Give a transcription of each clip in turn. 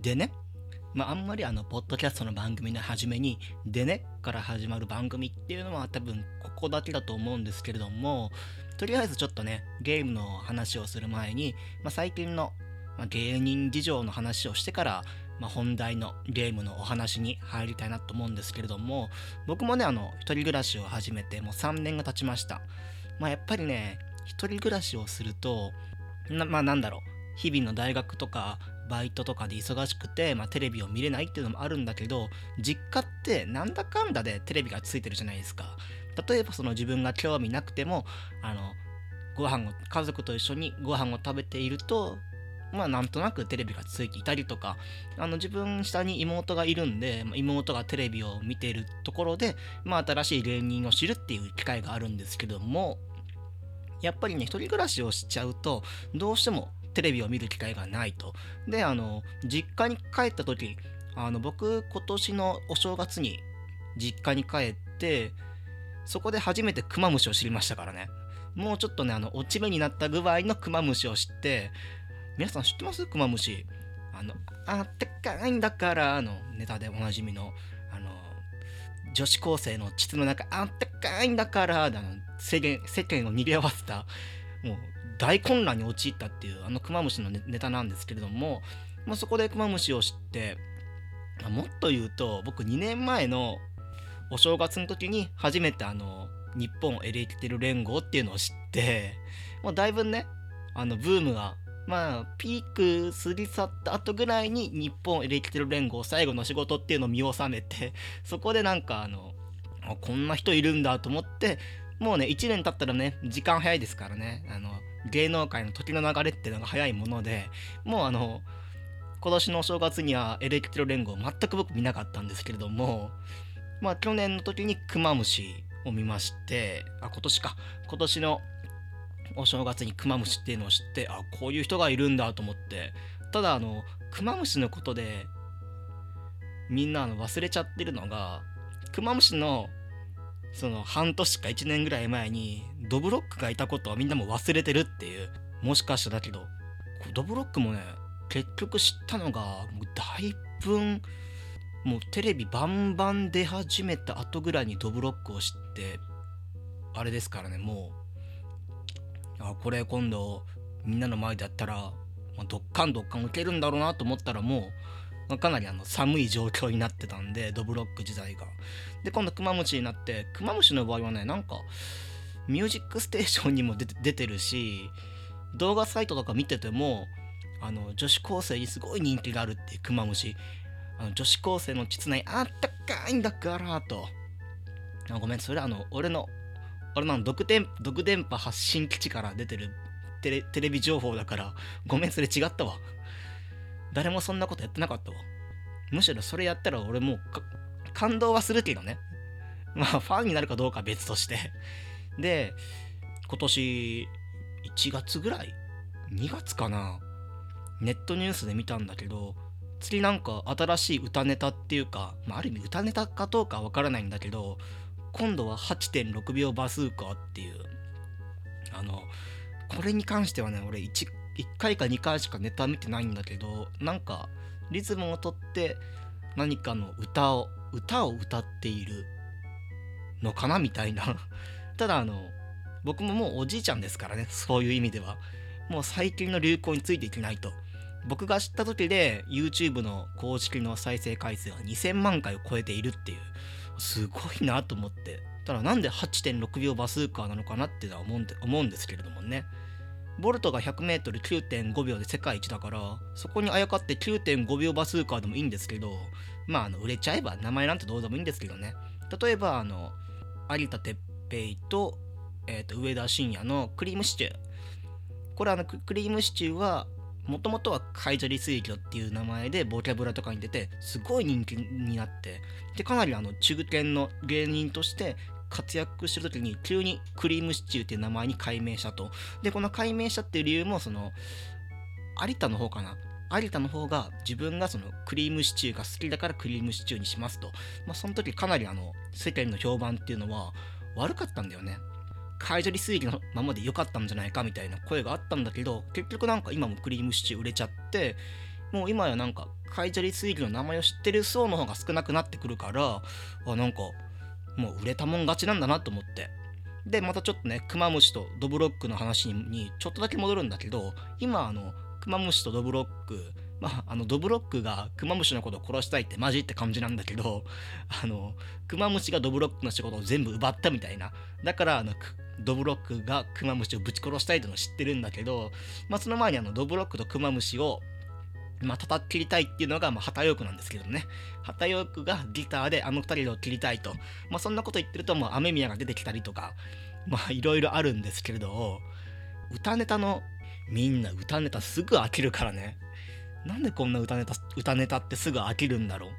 でね、まあ、あんまりあの、ポッドキャストの番組の初めに、でねから始まる番組っていうのは多分ここだけだと思うんですけれども、とりあえずちょっとね、ゲームの話をする前に、まあ、最近の、まあ、芸人事情の話をしてから、まあ、本題のゲームのお話に入りたいなと思うんですけれども、僕もね、あの、一人暮らしを始めてもう3年が経ちました。まあ、やっぱりね、一人暮らしをすると、まあなんだろう、日々の大学とかバイトとかで忙しくて、まあ、テレビを見れないっていうのもあるんだけど実家ってなんだかんだでテレビがついてるじゃないですか。例えばその自分が興味なくてもあのご飯を家族と一緒にご飯を食べているとまあなんとなくテレビがついていたりとかあの自分下に妹がいるんで、妹がテレビを見ているところで、まあ、新しい芸人を知るっていう機会があるんですけどもやっぱりね一人暮らしをしちゃうとどうしてもテレビを見る機会がないと。で、あの、実家に帰った時、あの、僕、今年のお正月に実家に帰って、そこで初めてクマムシを知りましたからね。もうちょっとね、あの、落ち目になった具合のクマムシを知って、皆さん知ってます？クマムシ。あの、あったかいんだから、の、ネタでおなじみの、あの、女子高生の膣の中、あったかいんだから、あの、世間、世間を逃げ合わせた、もう、大混乱に陥ったっていうあのクマムシのネタなんですけれども、まあ、そこでクマムシを知ってあもっと言うと僕2年前のお正月の時に初めてあの日本エレキテル連合っていうのを知ってもうだいぶねあのブームがまあピーク過ぎ去った後ぐらいに日本エレキテル連合最後の仕事っていうのを見納めてそこでなんかあのこんな人いるんだと思ってもうね1年経ったらね時間早いですからねあの芸能界の時の流れっていうのが早いものでもうあの今年のお正月にはエレキテロ連合全く僕見なかったんですけれどもまあ去年の時にクマムシを見ましてあ今年か。今年のお正月にクマムシっていうのを知ってあこういう人がいるんだと思って。ただあのクマムシのことでみんなあの忘れちゃってるのがクマムシのその半年か1年ぐらい前にドブロックがいたことはみんなも忘れてるっていうもしかしただけどドブロックもね結局知ったのがもうだいぶもうテレビバンバン出始めた後ぐらいにドブロックを知ってあれですからねもうあこれ今度みんなの前でやったら、まあ、ドッカンドッカン受けるんだろうなと思ったらもうまあ、かなりあの寒い状況になってたんでドブロック時代が。で今度クマムシになってクマムシの場合はねなんかミュージックステーションにも出て るし動画サイトとか見ててもあの女子高生にすごい人気があるっていうクマムシあの女子高生の膣内あったかいんだからと。あごめんそれあの俺の俺の毒電毒電波発信基地から出てるテレテレビ情報だからごめんそれ違ったわ。誰もそんなことやってなかったわ。むしろそれやったら俺もう感動はするけどね。まあファンになるかどうかは別として。で、今年1月ぐらい ?2 月かなネットニュースで見たんだけど、次なんか新しい歌ネタっていうか、まあ、ある意味歌ネタかどうかわからないんだけど、今度は8.6秒バスーカっていう、あの、これに関してはね、俺 1, 1回か2回しかネタ見てないんだけどなんかリズムをとって何かの歌を歌を歌っているのかなみたいな。ただあの僕ももうおじいちゃんですからねそういう意味では。もう最近の流行についていけないと。僕が知った時で YouTube の公式の再生回数が2000万回を超えているっていう。すごいなと思って。ただなんで8.6秒バスーカーなのかなってのは思うんですけれどもね。ボルトが 100m9.5 秒で世界一だからそこにあやかって9.5秒バスーカーでもいいんですけどまああの売れちゃえば名前なんてどうでもいいんですけどね。例えばあの有田哲平と,、えー、と上田晋也のクリームシチュー。これあのクリームシチューはもともとは海砂利水魚っていう名前でボキャブラとかに出てすごい人気になってでかなりあの中堅の芸人として活躍してる時に急にクリームシチューっていう名前に改名したと。で、この改名したっていう理由も、その、有田の方かな。有田の方が自分がそのクリームシチューが好きだからクリームシチューにしますと。まあ、その時かなりあの、世間の評判っていうのは悪かったんだよね。海砂利水魚のままで良かったんじゃないかみたいな声があったんだけど、結局なんか今もクリームシチュー売れちゃって、もう今やなんか海砂利水魚の名前を知ってる層の方が少なくなってくるからあなんかもう売れたもん勝ちなんだなと思って。でまたちょっとねクマムシとドブロックの話にちょっとだけ戻るんだけど今あのクマムシとドブロックまあ、あのドブロックがクマムシのことを殺したいってマジって感じなんだけどあのクマムシがドブロックの仕事を全部奪ったみたいな。だからあのドブロックがクマムシをぶち殺したいというのを知ってるんだけど、まあ、その前にあのドブロックとクマムシをまあ、叩き切りたいっていうのが、まあ、旗ヨークなんですけどね。旗ヨークがギターであの二人を切りたいと。まあ、そんなこと言ってると、もう雨宮が出てきたりとか、まあ、いろいろあるんですけれど、歌ネタの、みんな歌ネタすぐ飽きるからね。なんでこんな歌ネタ、歌ネタってすぐ飽きるんだろう。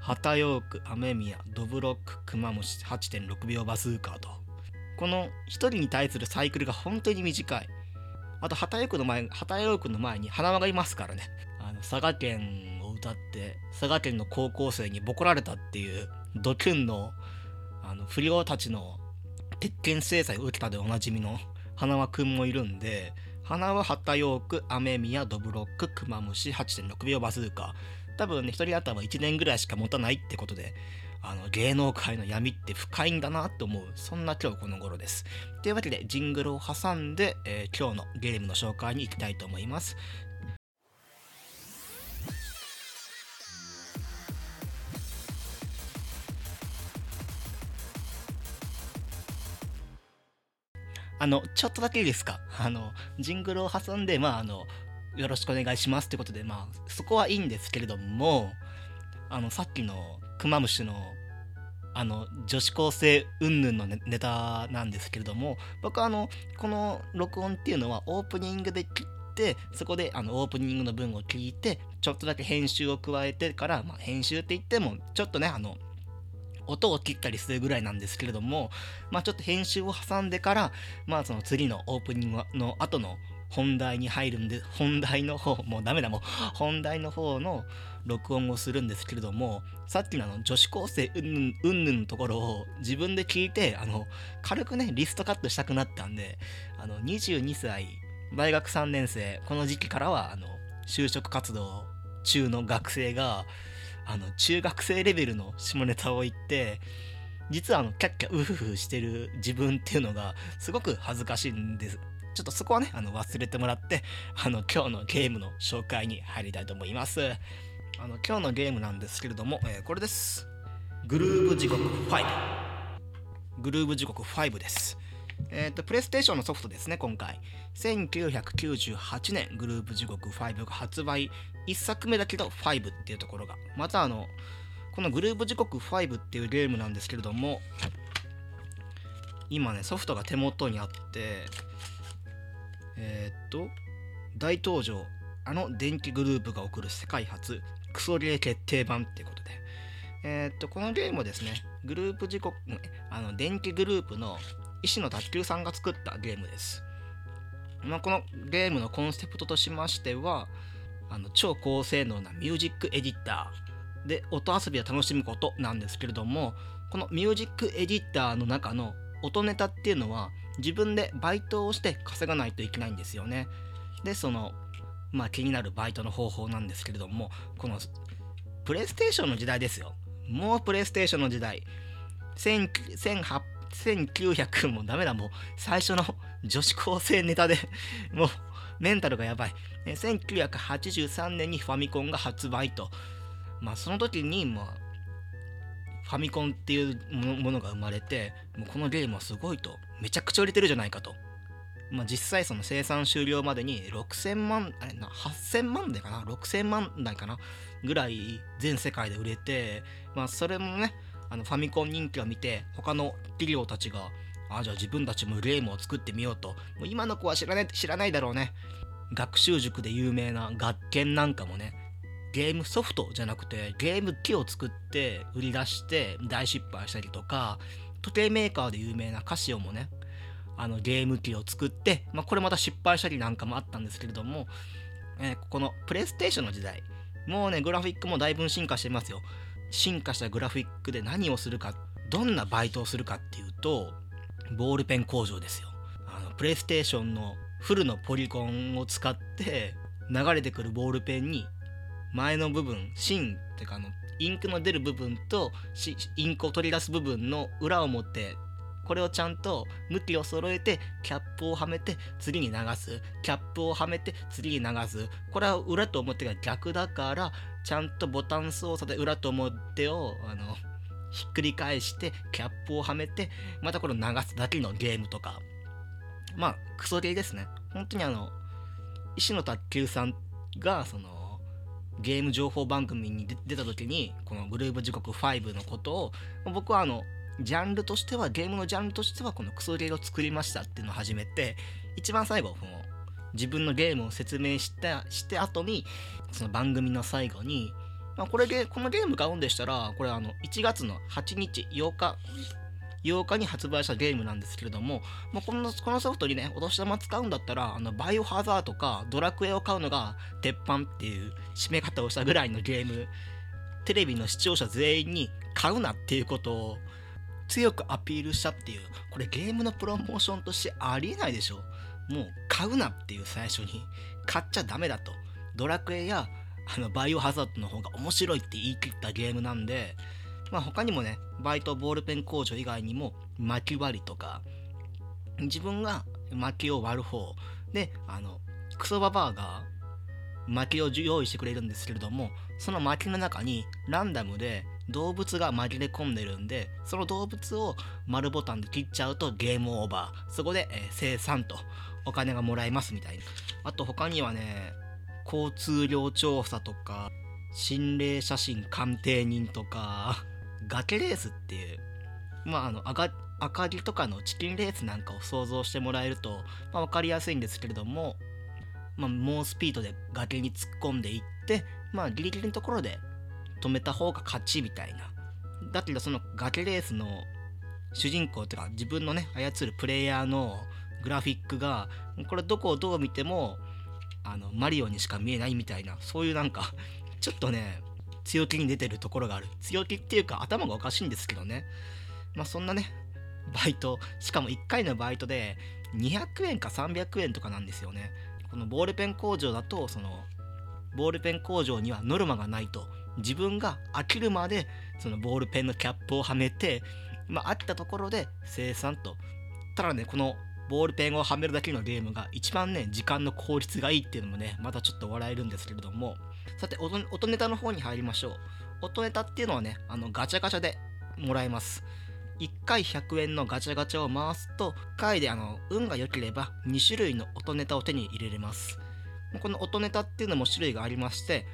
旗ヨーク、雨宮、ドブロック、クマムシ、8.6秒バズーカーと。この一人に対するサイクルが本当に短い。あと、旗ヨークの前、旗ヨークの前に花輪がいますからね。あの、佐賀県を歌って、佐賀県の高校生にボコられたっていう、ドキュンの、あの、不良たちの鉄拳制裁を受けたでおなじみの花輪くんもいるんで、花は旗ヨーク、雨宮、ドブロック、クマムシ、8.6秒バズーカ。多分ね、一人頭1年ぐらいしか持たないってことで、あの芸能界の闇って深いんだなと思うそんな今日この頃です。というわけでジングルを挟んで、えー、今日のゲームの紹介に行きたいと思います。あの、ちょっとだけいいですか？あの、ジングルを挟んで、まあ、あの、よろしくお願いしますってことで、まあ、そこはいいんですけれども、あの、さっきのクマムシのあの女子高生云々のネタなんですけれども僕はあのこの録音っていうのはオープニングで切ってそこであのオープニングの文を聞いてちょっとだけ編集を加えてから、まあ、編集って言ってもちょっとねあの音を切ったりするぐらいなんですけれども、まあ、ちょっと編集を挟んでから、まあ、その次のオープニングの後の本題に入るんで、本題の方、もうダメだ、もう本題の方の録音をするんですけれども、さっきのあの女子高生うんぬんのところを自分で聞いて、あの、軽くね、リストカットしたくなったんで、あの、22歳、大学3年生、この時期からは、あの、就職活動中の学生が、あの、中学生レベルの下ネタを言って、実はあの、キャッキャウフフしてる自分っていうのが、すごく恥ずかしいんです。ちょっとそこはね、あの忘れてもらって、あの今日のゲームの紹介に入りたいと思います。あの今日のゲームなんですけれども、えー、これです。グルーブ時刻5。グルーブ時刻5です。えっ、ー、と、プレイステーションのソフトですね、今回。1998年、グループ時刻5が発売。1作目だけど5っていうところが。またあの、このグループ時刻5っていうゲームなんですけれども、今ね、ソフトが手元にあって、えー、っと、大登場、あの電気グループが送る世界初クソゲー決定版っていうことで、えー、っと、このゲームはですね、グループ時刻、あの、電気グループの石野卓球さんが作ったゲームです。まあ、このゲームのコンセプトとしましては、あの超高性能なミュージックエディターで音遊びを楽しむことなんですけれども、このミュージックエディターの中の音ネタっていうのは自分でバイトをして稼がないといけないんですよね。で、その、まあ気になるバイトの方法なんですけれども、このプレイステーションの時代ですよ。もうプレイステーションの時代。1900もダメだ、もう最初の女子高生ネタで もうメンタルがやばい。1983年にファミコンが発売と。まあその時に、まあファミコンっていうものが生まれてもうこのゲームはすごいとめちゃくちゃ売れてるじゃないかと、まあ、実際その生産終了までに6000万あれな8000万台かな？6000万台かな？ぐらい全世界で売れて、まあ、それもねあのファミコン人気を見て他の企業たちがあじゃあ自分たちもゲームを作ってみようと。もう今の子は知らない知らないだろうね。学習塾で有名な学研なんかもねゲームソフトじゃなくてゲーム機を作って売り出して大失敗したりとか時計メーカーで有名なカシオもねあのゲーム機を作って、まあ、これまた失敗したりなんかもあったんですけれども、えー、このプレイステーションの時代もうねグラフィックもだいぶ進化してますよ。進化したグラフィックで何をするかどんなバイトをするかっていうとボールペン工場ですよ。あのプレイステーションのフルのポリゴンを使って流れてくるボールペンに前の部分芯っていうかあのインクの出る部分とインクを取り出す部分の裏を持ってこれをちゃんと向きを揃えてキャップをはめて次に流す。キャップをはめて次に流す。これは裏と表が逆だからちゃんとボタン操作で裏と表をあのひっくり返してキャップをはめてまたこれを流すだけのゲームとか。まあクソゲーですね。本当にあの石野卓球さんがそのゲーム情報番組に出た時にこのグルーブ時刻5のことを僕はあのジャンルとしてはゲームのジャンルとしてはこのクソゲーを作りましたっていうのを始めて一番最後その自分のゲームを説明したして後にその番組の最後に、まあ、これでこのゲーム買うんでしたらこれあの1月の8日8日8日に発売したゲームなんですけれども、もうこのこのソフトにね、お年玉使うんだったら、あのバイオハザードかドラクエを買うのが鉄板っていう締め方をしたぐらいのゲーム、テレビの視聴者全員に買うなっていうことを強くアピールしたっていう、これゲームのプロモーションとしてありえないでしょ。もう買うなっていう最初に、買っちゃダメだと。ドラクエやあのバイオハザードの方が面白いって言い切ったゲームなんで、まあ、他にもねバイトボールペン工場以外にも巻き割りとか自分が薪を割る方であのクソババアが薪を用意してくれるんですけれどもその薪の中にランダムで動物が紛れ込んでるんでその動物を丸ボタンで切っちゃうとゲームオーバー。そこで、えー、生産とお金がもらえますみたいな。あと他にはね交通量調査とか心霊写真鑑定人とか崖レースっていうまああの明かりとかのチキンレースなんかを想像してもらえると、まあ、分かりやすいんですけれども、まあ、猛スピードで崖に突っ込んでいってまあギリギリのところで止めた方が勝ちみたいな。だけどその崖レースの主人公っていうか自分のね操るプレイヤーのグラフィックがこれどこをどう見てもあのマリオにしか見えないみたいなそういうなんかちょっとね強気に出てるところがある。強気っていうか頭がおかしいんですけどね。まあそんなねバイト。しかも1回のバイトで200円か300円とかなんですよね。このボールペン工場だとそのボールペン工場にはノルマがないと。自分が飽きるまでそのボールペンのキャップをはめてまあ飽きたところで生産と。ただねこのボールペンをはめるだけのゲームが一番ね時間の効率がいいっていうのもねまたちょっと笑えるんですけれども。さて音、音ネタの方に入りましょう。音ネタっていうのはね、あのガチャガチャでもらえます。1回100円のガチャガチャを回すと、回であの運が良ければ2種類の音ネタを手に入れれます。この音ネタっていうのも種類がありまして、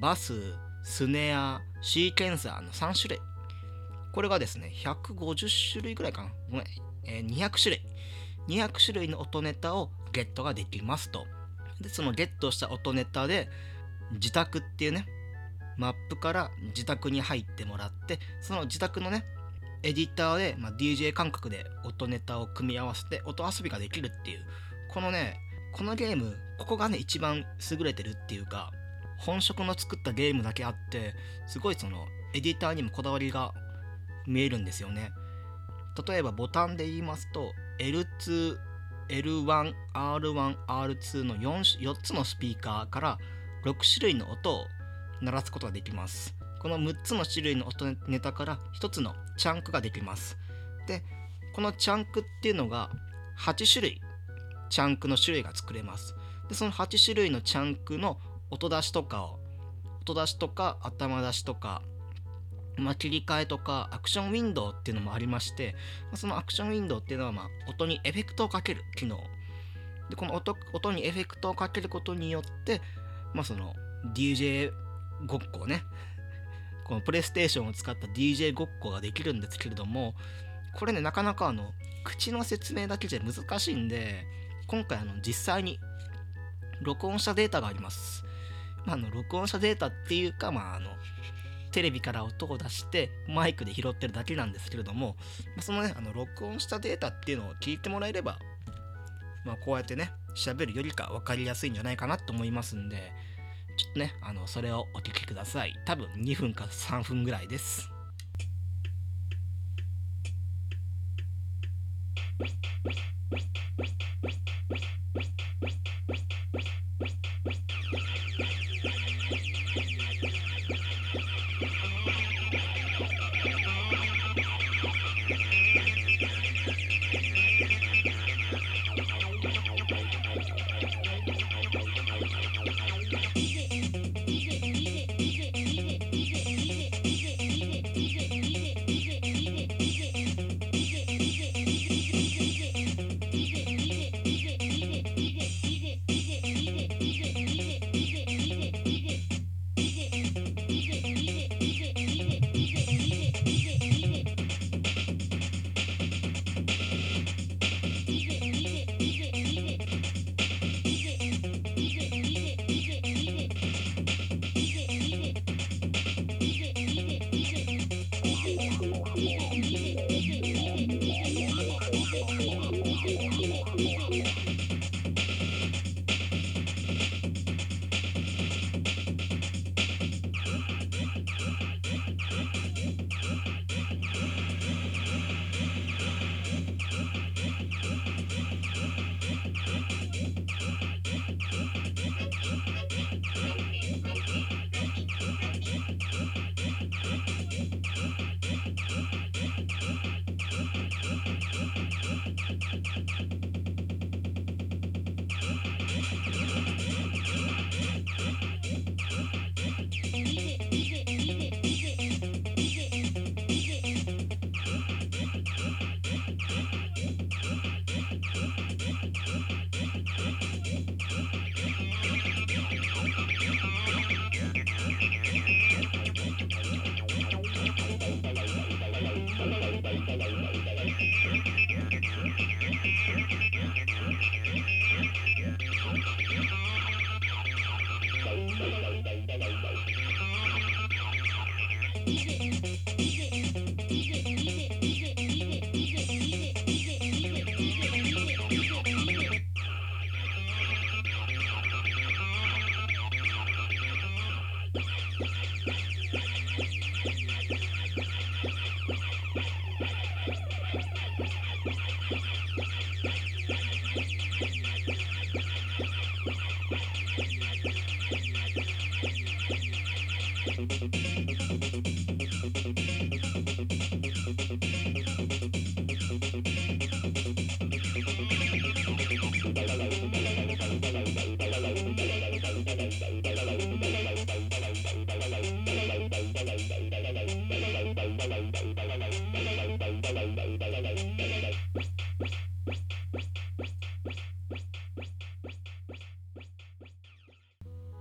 バス、スネア、シーケンサーの3種類。これがですね、150種類ぐらいかな。ごめん、えー、200種類。200種類の音ネタをゲットができますと。で、そのゲットした音ネタで、自宅っていうねマップから自宅に入ってもらってその自宅のねエディターで、まあ、DJ 感覚で音ネタを組み合わせて音遊びができるっていうこのねこのゲームここがね一番優れてるっていうか本職の作ったゲームだけあってすごいそのエディターにもこだわりが見えるんですよね。例えばボタンで言いますと L2 L1、R1、R2 の 4, 4つのスピーカーから6種類の音を鳴らすことができます。この6つの種類の音ネタから1つのチャンクができます。で、このチャンクっていうのが8種類チャンクの種類が作れます。で、その8種類のチャンクの音出しとかを、音出しとか頭出しとか、まあ、切り替えとかアクションウィンドウっていうのもありまして、そのアクションウィンドウっていうのはまあ音にエフェクトをかける機能。で、この音にエフェクトをかけることによって、まあその DJ ごっこをねこのプレイステーションを使った DJ ごっこができるんですけれどもこれねなかなかあの口の説明だけじゃ難しいんで今回あの実際に録音したデータがあります、まあ、あの録音したデータっていうかまああのテレビから音を出してマイクで拾ってるだけなんですけれども、ま、そのねあの録音したデータっていうのを聞いてもらえればまあこうやってね喋るよりか分かりやすいんじゃないかなと思いますんでちょっとね、あの、それをお聞きください。多分2分か3分ぐらいです。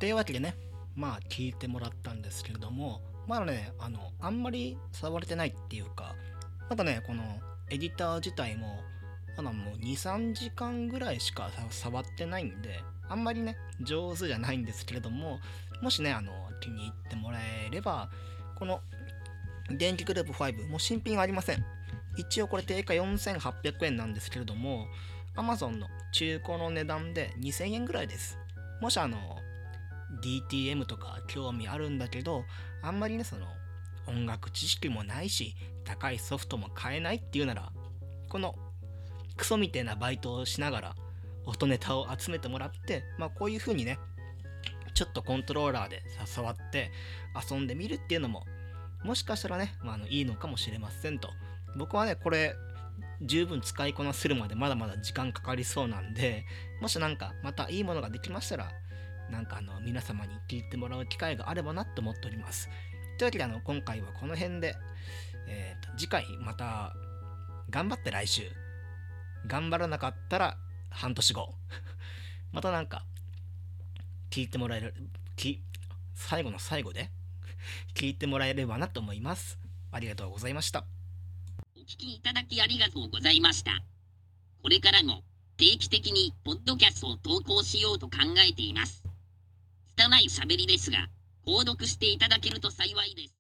というわけでねまあ聞いてもらったんですけれどもまだねあのあんまり触れてないっていうかまだねこのエディター自体もまだもう23時間ぐらいしか触ってないんであんまりね上手じゃないんですけれどももしねあの気に入ってもらえればこの電気グループ5もう新品はありません。一応これ定価4800円なんですけれども Amazon の中古の値段で2000円ぐらいです。もしあの DTM とか興味あるんだけどあんまりねその音楽知識もないし高いソフトも買えないっていうならこのクソみたいなバイトをしながら音ネタを集めてもらってまあこういう風にねちょっとコントローラーで触って遊んでみるっていうのももしかしたらね、まあ、あのいいのかもしれませんと。僕はねこれ十分使いこなせるまでまだまだ時間かかりそうなんでもしなんかまたいいものができましたらなんかあの皆様に聞いてもらう機会があればなって思っております。というわけであの今回はこの辺で、えーと、次回また頑張って来週頑張らなかったら半年後 またなんか聞いてもらえるき最後の最後で聞いてもらえればなと思います。ありがとうございました。お聞きいただきありがとうございました。これからも定期的にポッドキャストを投稿しようと考えています。汚い喋りですが、購読していただけると幸いです。